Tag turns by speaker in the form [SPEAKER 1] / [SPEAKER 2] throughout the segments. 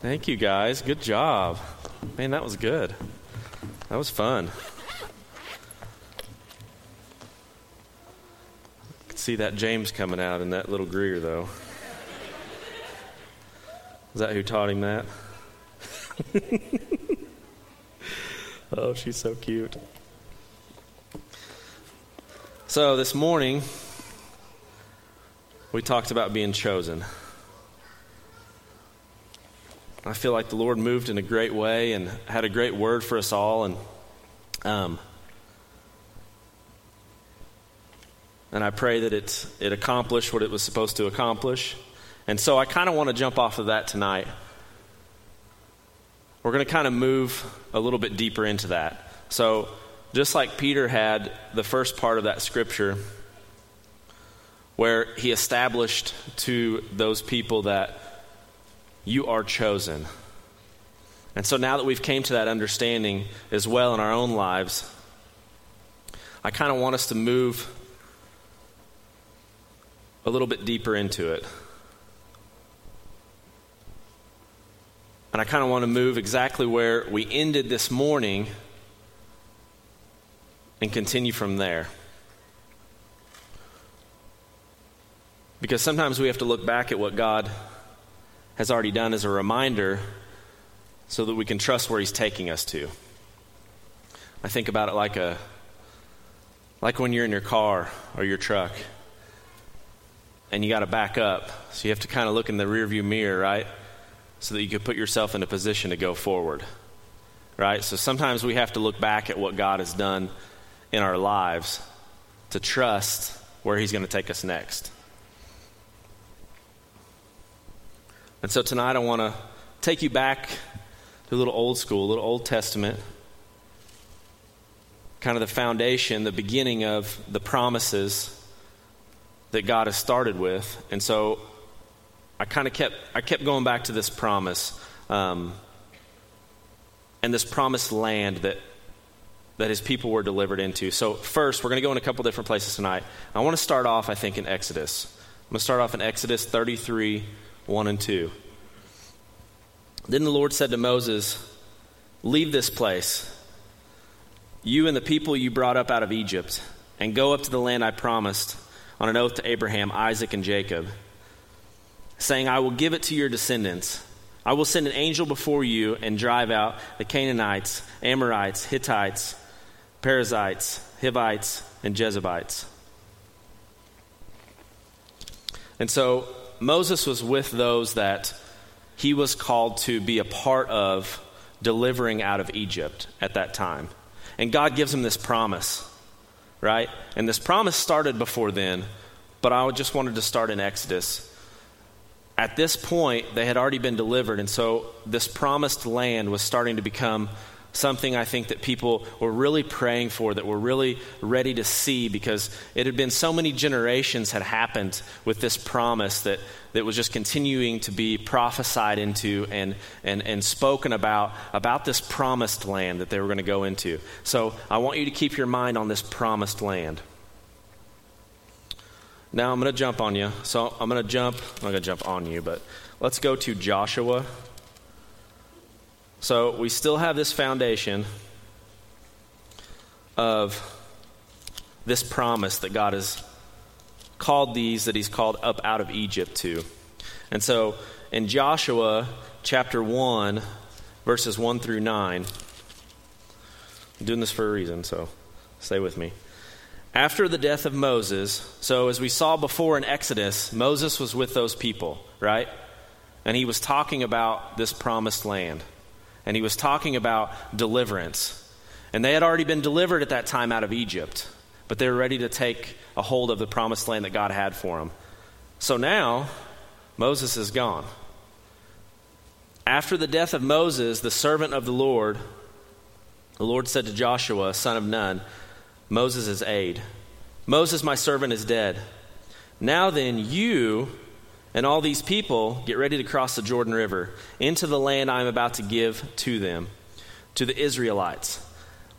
[SPEAKER 1] Thank you guys. Good job. Man, that was good. That was fun. I could see that James coming out in that little Greer, though. Is that who taught him that? oh, she's so cute. So, this morning, we talked about being chosen. I feel like the Lord moved in a great way and had a great word for us all. And, um, and I pray that it, it accomplished what it was supposed to accomplish. And so I kind of want to jump off of that tonight. We're going to kind of move a little bit deeper into that. So, just like Peter had the first part of that scripture, where he established to those people that you are chosen. And so now that we've came to that understanding as well in our own lives, I kind of want us to move a little bit deeper into it. And I kind of want to move exactly where we ended this morning and continue from there. Because sometimes we have to look back at what God has already done as a reminder so that we can trust where He's taking us to. I think about it like a like when you're in your car or your truck and you got to back up. So you have to kind of look in the rearview mirror, right? so that you can put yourself in a position to go forward. Right? So sometimes we have to look back at what God has done in our lives to trust where He's going to take us next. And so tonight I want to take you back to a little old school, a little Old Testament, kind of the foundation, the beginning of the promises that God has started with. And so I kind of kept I kept going back to this promise um, and this promised land that that his people were delivered into. So first, we're going to go in a couple different places tonight. I want to start off, I think, in Exodus. I'm going to start off in Exodus 33, 1 and 2. Then the Lord said to Moses, Leave this place, you and the people you brought up out of Egypt, and go up to the land I promised on an oath to Abraham, Isaac, and Jacob saying, I will give it to your descendants. I will send an angel before you and drive out the Canaanites, Amorites, Hittites, Perizzites, Hivites, and Jebusites. And so Moses was with those that he was called to be a part of delivering out of Egypt at that time. And God gives him this promise, right? And this promise started before then, but I just wanted to start in Exodus at this point, they had already been delivered, and so this promised land was starting to become something I think that people were really praying for, that were really ready to see, because it had been so many generations had happened with this promise that, that was just continuing to be prophesied into and, and, and spoken about, about this promised land that they were going to go into. So I want you to keep your mind on this promised land. Now I'm going to jump on you. So I'm going to jump, I'm not going to jump on you, but let's go to Joshua. So we still have this foundation of this promise that God has called these, that He's called up out of Egypt to. And so in Joshua chapter 1, verses 1 through 9, I'm doing this for a reason, so stay with me. After the death of Moses, so as we saw before in Exodus, Moses was with those people, right? And he was talking about this promised land. And he was talking about deliverance. And they had already been delivered at that time out of Egypt, but they were ready to take a hold of the promised land that God had for them. So now, Moses is gone. After the death of Moses, the servant of the Lord, the Lord said to Joshua, son of Nun, Moses' aide. Moses, my servant, is dead. Now then, you and all these people get ready to cross the Jordan River into the land I am about to give to them, to the Israelites.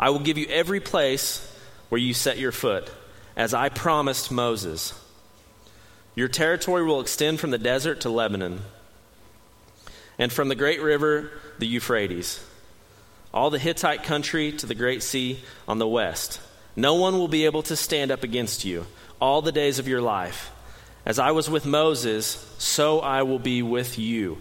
[SPEAKER 1] I will give you every place where you set your foot, as I promised Moses. Your territory will extend from the desert to Lebanon, and from the great river, the Euphrates, all the Hittite country to the great sea on the west. No one will be able to stand up against you all the days of your life. As I was with Moses, so I will be with you.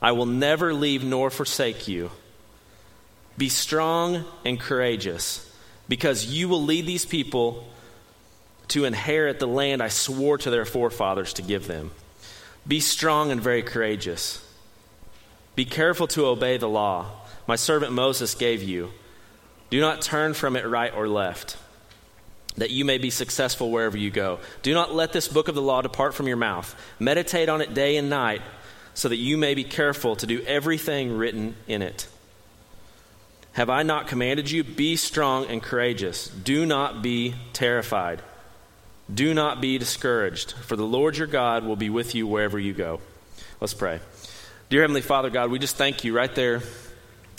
[SPEAKER 1] I will never leave nor forsake you. Be strong and courageous, because you will lead these people to inherit the land I swore to their forefathers to give them. Be strong and very courageous. Be careful to obey the law my servant Moses gave you. Do not turn from it right or left, that you may be successful wherever you go. Do not let this book of the law depart from your mouth. Meditate on it day and night, so that you may be careful to do everything written in it. Have I not commanded you? Be strong and courageous. Do not be terrified. Do not be discouraged, for the Lord your God will be with you wherever you go. Let's pray. Dear Heavenly Father, God, we just thank you right there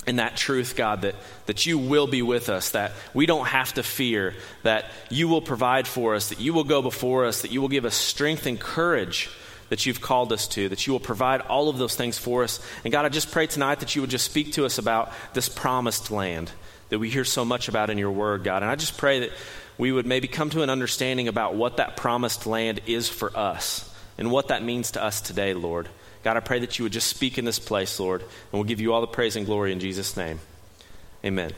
[SPEAKER 1] in that truth, God, that, that you will be with us, that we don't have to fear, that you will provide for us, that you will go before us, that you will give us strength and courage that you've called us to, that you will provide all of those things for us. And God, I just pray tonight that you would just speak to us about this promised land that we hear so much about in your word, God. And I just pray that we would maybe come to an understanding about what that promised land is for us and what that means to us today, Lord. God, I pray that you would just speak in this place, Lord, and we'll give you all the praise and glory in Jesus' name. Amen.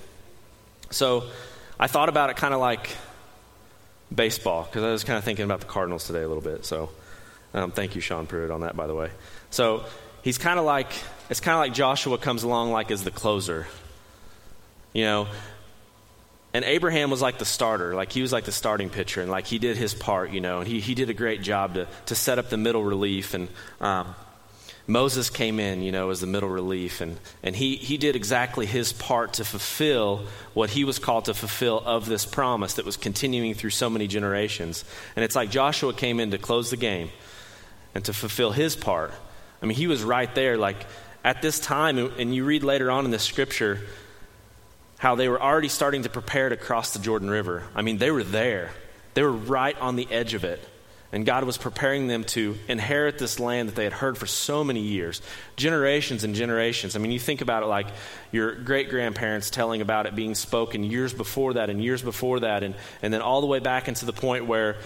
[SPEAKER 1] So I thought about it kind of like baseball because I was kind of thinking about the Cardinals today a little bit. So um, thank you, Sean Pruitt, on that, by the way. So he's kind of like, it's kind of like Joshua comes along like as the closer. You know, and Abraham was like the starter, like he was like the starting pitcher, and like he did his part, you know, and he, he did a great job to, to set up the middle relief. And um, Moses came in, you know, as the middle relief, and, and he, he did exactly his part to fulfill what he was called to fulfill of this promise that was continuing through so many generations. And it's like Joshua came in to close the game and to fulfill his part. I mean, he was right there, like at this time, and you read later on in the scripture how they were already starting to prepare to cross the Jordan River. I mean, they were there, they were right on the edge of it. And God was preparing them to inherit this land that they had heard for so many years, generations and generations. I mean, you think about it like your great grandparents telling about it being spoken years before that and years before that, and, and then all the way back into the point where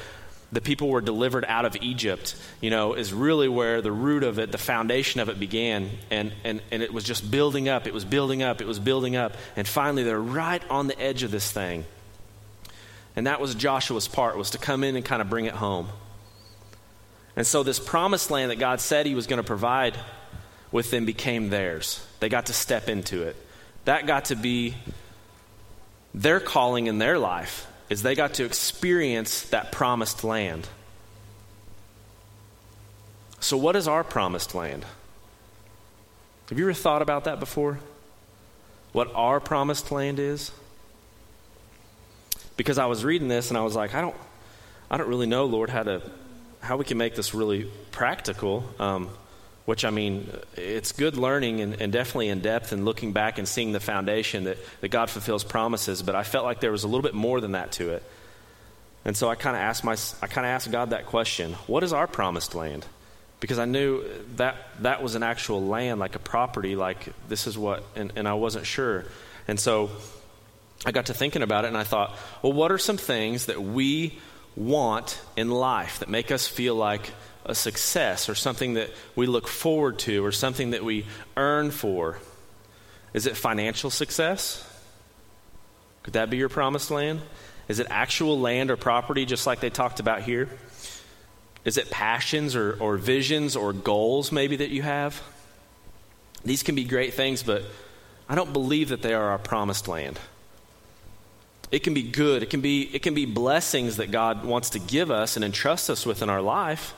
[SPEAKER 1] the people were delivered out of Egypt, you know, is really where the root of it, the foundation of it began. And, and, and it was just building up, it was building up, it was building up. And finally, they're right on the edge of this thing. And that was Joshua's part, was to come in and kind of bring it home. And so this promised land that God said he was going to provide with them became theirs. They got to step into it. That got to be their calling in their life is they got to experience that promised land. So, what is our promised land? Have you ever thought about that before? What our promised land is? Because I was reading this and I was like, I don't, I don't really know, Lord, how to, how we can make this really practical. Um, which I mean, it's good learning and, and, definitely in depth and looking back and seeing the foundation that, that God fulfills promises. But I felt like there was a little bit more than that to it. And so I kind of asked my, I kind of asked God that question: What is our promised land? Because I knew that that was an actual land, like a property, like this is what, and, and I wasn't sure. And so I got to thinking about it, and I thought, well, what are some things that we want in life that make us feel like a success or something that we look forward to or something that we earn for? Is it financial success? Could that be your promised land? Is it actual land or property, just like they talked about here? Is it passions or, or visions or goals, maybe, that you have? These can be great things, but I don't believe that they are our promised land. It can be good. It can be, it can be blessings that God wants to give us and entrust us with in our life.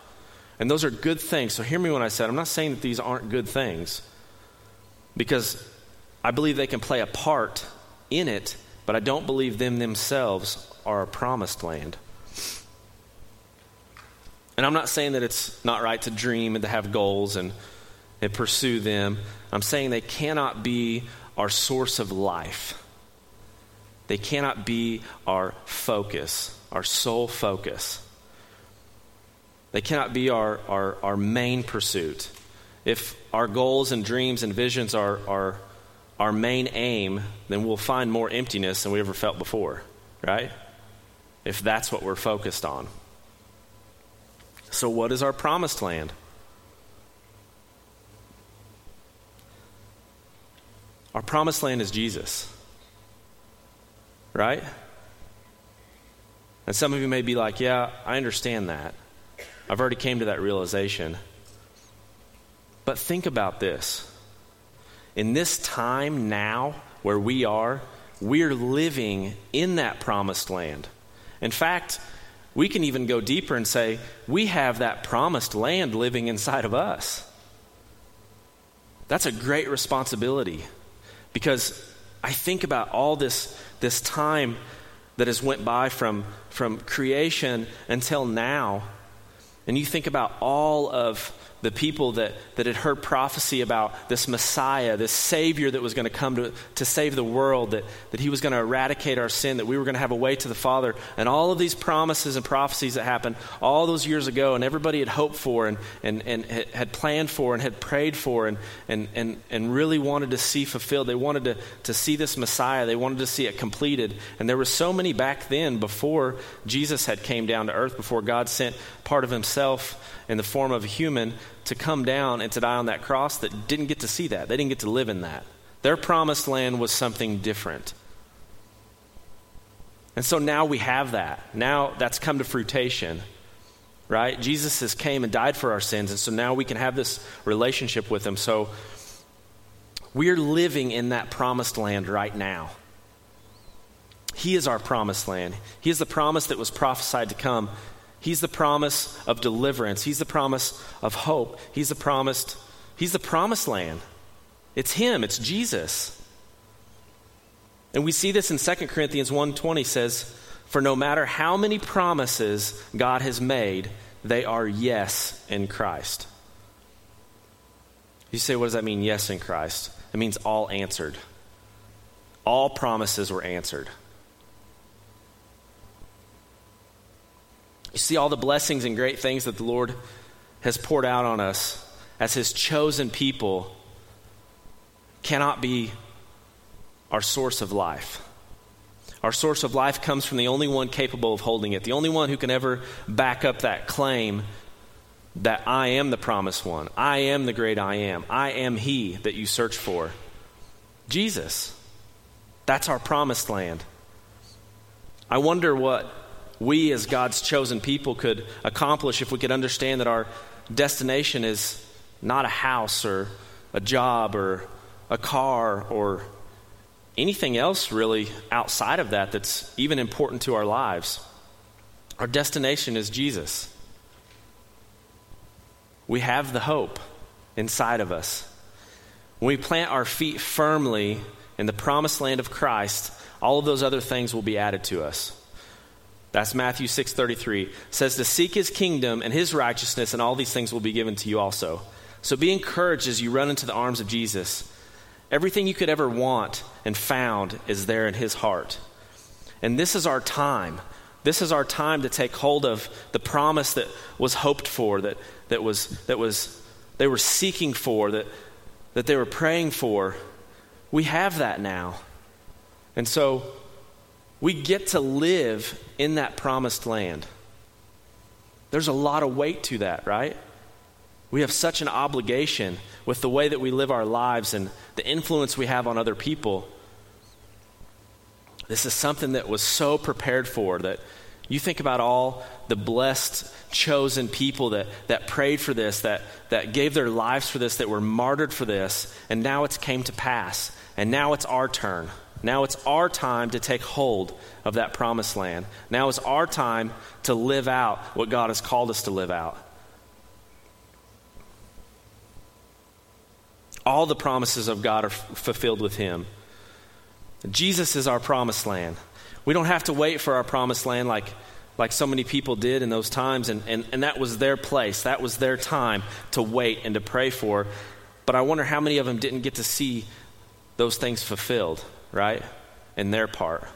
[SPEAKER 1] And those are good things. So hear me when I said, I'm not saying that these aren't good things because I believe they can play a part in it, but I don't believe them themselves are a promised land. And I'm not saying that it's not right to dream and to have goals and, and pursue them. I'm saying they cannot be our source of life. They cannot be our focus, our sole focus. They cannot be our, our, our main pursuit. if our goals and dreams and visions are, are our main aim, then we'll find more emptiness than we ever felt before, right? If that's what we're focused on. So, what is our promised land? Our promised land is Jesus. Right? And some of you may be like, yeah, I understand that. I've already came to that realization. But think about this. In this time now where we are, we're living in that promised land. In fact, we can even go deeper and say we have that promised land living inside of us. That's a great responsibility because I think about all this, this time that has went by from, from creation until now, and you think about all of the people that, that had heard prophecy about this Messiah, this Savior that was going to come to, to save the world, that, that he was going to eradicate our sin, that we were going to have a way to the Father, and all of these promises and prophecies that happened all those years ago, and everybody had hoped for and, and, and had planned for and had prayed for and, and, and, and really wanted to see fulfilled. They wanted to, to see this Messiah, they wanted to see it completed. And there were so many back then before Jesus had came down to earth, before God sent part of himself in the form of a human to come down and to die on that cross that didn't get to see that. They didn't get to live in that. Their promised land was something different. And so now we have that. Now that's come to fruition. Right? Jesus has came and died for our sins, and so now we can have this relationship with him. So we're living in that promised land right now. He is our promised land. He is the promise that was prophesied to come He's the promise of deliverance. He's the promise of hope. He's the promised He's the promised land. It's him, it's Jesus. And we see this in 2 Corinthians 1:20 says, "For no matter how many promises God has made, they are yes in Christ." You say, what does that mean, yes in Christ? It means all answered. All promises were answered. You see all the blessings and great things that the Lord has poured out on us as His chosen people cannot be our source of life. Our source of life comes from the only one capable of holding it, the only one who can ever back up that claim that I am the promised one. I am the great I am. I am He that you search for. Jesus. That's our promised land. I wonder what we, as God's chosen people, could accomplish if we could understand that our destination is not a house or a job or a car or anything else really outside of that that's even important to our lives. Our destination is Jesus. We have the hope inside of us. When we plant our feet firmly in the promised land of Christ, all of those other things will be added to us. That's Matthew 6:33. Says to seek his kingdom and his righteousness and all these things will be given to you also. So be encouraged as you run into the arms of Jesus. Everything you could ever want and found is there in his heart. And this is our time. This is our time to take hold of the promise that was hoped for, that, that, was, that was they were seeking for, that, that they were praying for. We have that now. And so we get to live in that promised land. There's a lot of weight to that, right? We have such an obligation with the way that we live our lives and the influence we have on other people. This is something that was so prepared for that you think about all the blessed, chosen people that, that prayed for this, that, that gave their lives for this, that were martyred for this, and now it's came to pass. And now it's our turn. Now it's our time to take hold of that promised land. Now it's our time to live out what God has called us to live out. All the promises of God are f- fulfilled with Him. Jesus is our promised land. We don't have to wait for our promised land like, like so many people did in those times, and, and, and that was their place. That was their time to wait and to pray for. But I wonder how many of them didn't get to see those things fulfilled right? In their part.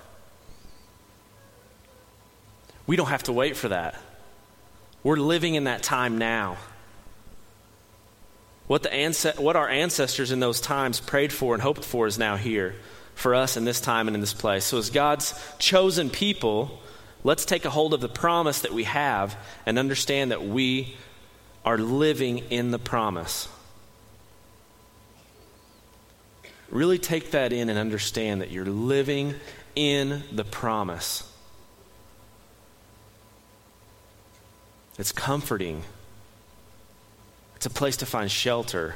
[SPEAKER 1] We don't have to wait for that. We're living in that time now. What, the ance- what our ancestors in those times prayed for and hoped for is now here for us in this time and in this place. So, as God's chosen people, let's take a hold of the promise that we have and understand that we are living in the promise. Really take that in and understand that you're living in the promise. It's comforting. It's a place to find shelter.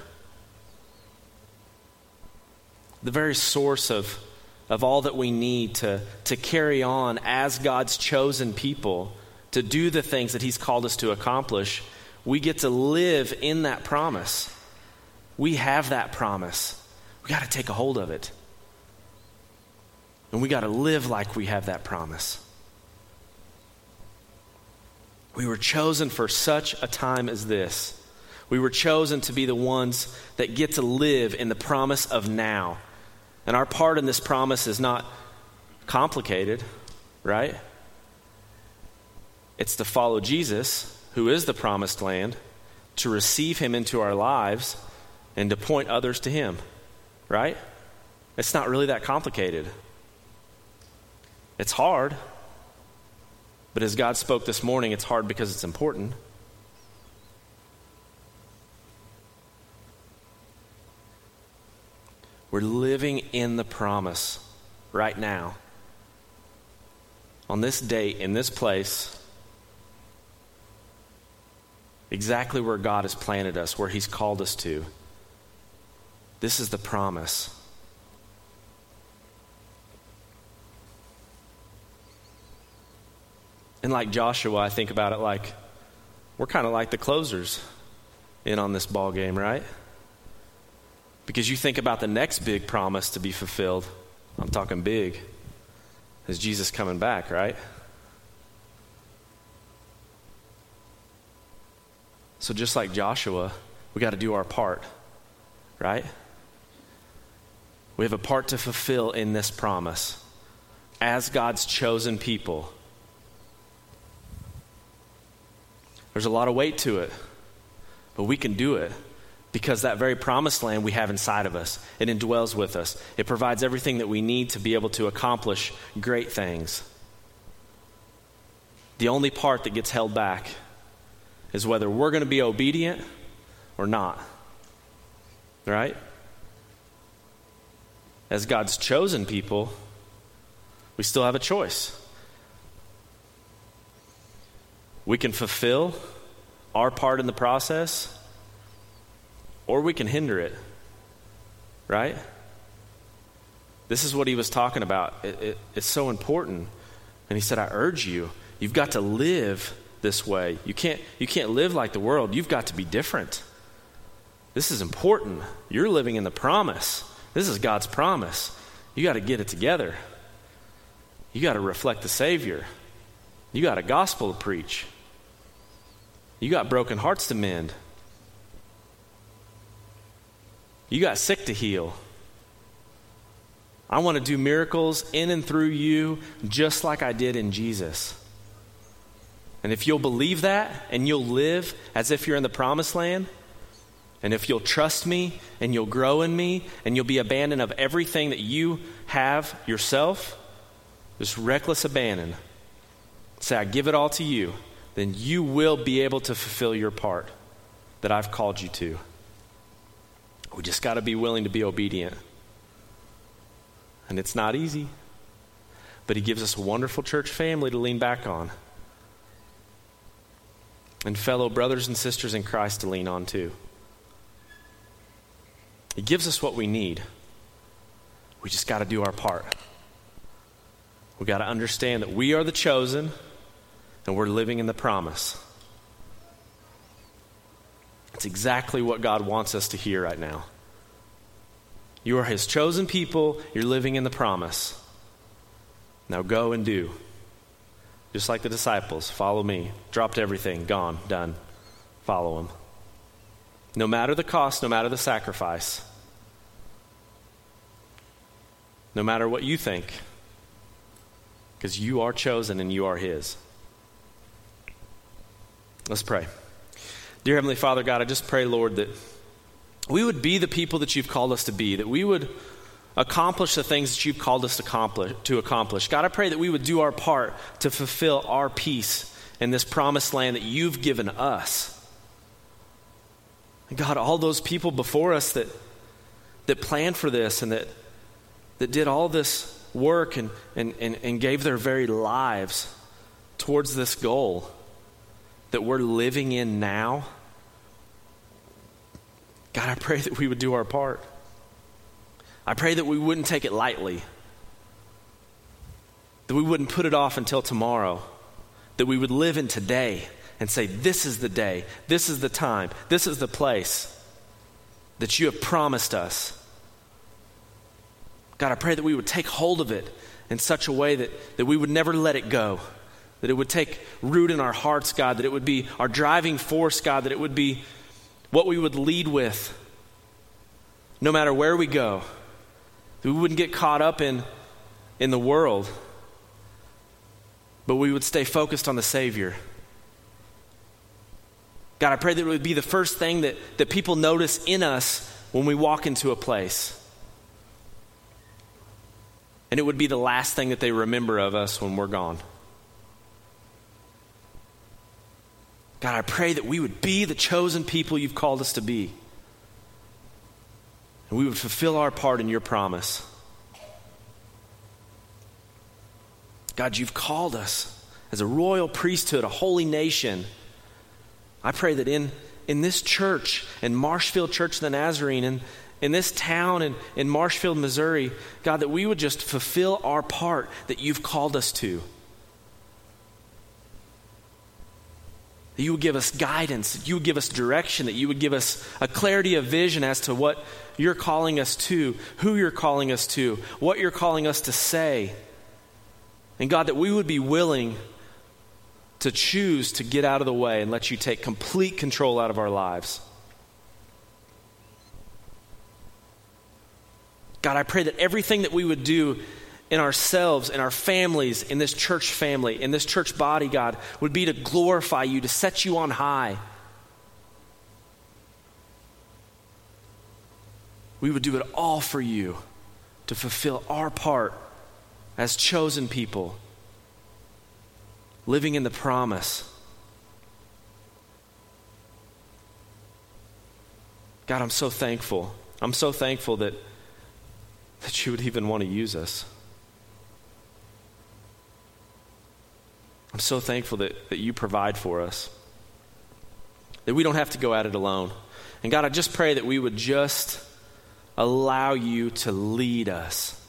[SPEAKER 1] The very source of, of all that we need to, to carry on as God's chosen people, to do the things that He's called us to accomplish. We get to live in that promise. We have that promise. We got to take a hold of it. And we got to live like we have that promise. We were chosen for such a time as this. We were chosen to be the ones that get to live in the promise of now. And our part in this promise is not complicated, right? It's to follow Jesus, who is the promised land, to receive him into our lives, and to point others to him, right? It's not really that complicated. It's hard. But as God spoke this morning, it's hard because it's important. We're living in the promise right now. On this date, in this place, exactly where God has planted us, where He's called us to. This is the promise. And like Joshua, I think about it like we're kind of like the closers in on this ball game, right? Because you think about the next big promise to be fulfilled. I'm talking big. Is Jesus coming back, right? So, just like Joshua, we got to do our part, right? We have a part to fulfill in this promise as God's chosen people. There's a lot of weight to it, but we can do it because that very promised land we have inside of us. It indwells with us. It provides everything that we need to be able to accomplish great things. The only part that gets held back is whether we're going to be obedient or not. Right? As God's chosen people, we still have a choice. We can fulfill our part in the process or we can hinder it. Right? This is what he was talking about. It, it, it's so important. And he said, I urge you, you've got to live this way. You can't, you can't live like the world. You've got to be different. This is important. You're living in the promise. This is God's promise. You got to get it together. You got to reflect the Savior. You got a gospel to preach. You got broken hearts to mend. You got sick to heal. I want to do miracles in and through you just like I did in Jesus. And if you'll believe that and you'll live as if you're in the promised land, and if you'll trust me and you'll grow in me and you'll be abandoned of everything that you have yourself, this reckless abandon, say, I give it all to you, then you will be able to fulfill your part that I've called you to. We just got to be willing to be obedient. And it's not easy. But He gives us a wonderful church family to lean back on. And fellow brothers and sisters in Christ to lean on too. He gives us what we need. We just got to do our part. We got to understand that we are the chosen and we're living in the promise. It's exactly what God wants us to hear right now. You are His chosen people, you're living in the promise. Now go and do. Just like the disciples, follow me. Dropped everything, gone, done. Follow Him. No matter the cost, no matter the sacrifice, no matter what you think, because you are chosen and you are His. Let's pray. Dear Heavenly Father, God, I just pray, Lord, that we would be the people that you've called us to be, that we would accomplish the things that you've called us to accomplish. God, I pray that we would do our part to fulfill our piece in this promised land that you've given us. God, all those people before us that, that planned for this and that, that did all this work and, and, and, and gave their very lives towards this goal that we're living in now. God, I pray that we would do our part. I pray that we wouldn't take it lightly, that we wouldn't put it off until tomorrow, that we would live in today and say, This is the day, this is the time, this is the place that you have promised us. God, I pray that we would take hold of it in such a way that, that we would never let it go, that it would take root in our hearts, God, that it would be our driving force, God, that it would be what we would lead with no matter where we go, that we wouldn't get caught up in, in the world, but we would stay focused on the Savior. God, I pray that it would be the first thing that, that people notice in us when we walk into a place. And it would be the last thing that they remember of us when we're gone. God, I pray that we would be the chosen people you've called us to be. And we would fulfill our part in your promise. God, you've called us as a royal priesthood, a holy nation I pray that in, in this church, in Marshfield Church of the Nazarene, and in this town in, in Marshfield, Missouri, God, that we would just fulfill our part that you've called us to. That you would give us guidance, that you would give us direction, that you would give us a clarity of vision as to what you're calling us to, who you're calling us to, what you're calling us to say. And God, that we would be willing to choose to get out of the way and let you take complete control out of our lives. God, I pray that everything that we would do in ourselves, in our families, in this church family, in this church body, God, would be to glorify you, to set you on high. We would do it all for you to fulfill our part as chosen people living in the promise. God, I'm so thankful. I'm so thankful that, that you would even want to use us. I'm so thankful that, that you provide for us, that we don't have to go at it alone. And God, I just pray that we would just allow you to lead us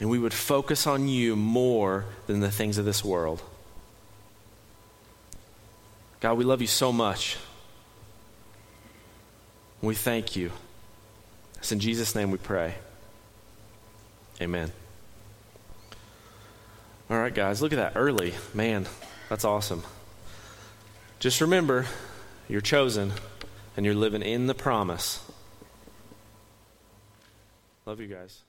[SPEAKER 1] and we would focus on you more than the things of this world. God, we love you so much. We thank you. It's in Jesus' name we pray. Amen. All right, guys, look at that early. Man, that's awesome. Just remember, you're chosen and you're living in the promise. Love you guys.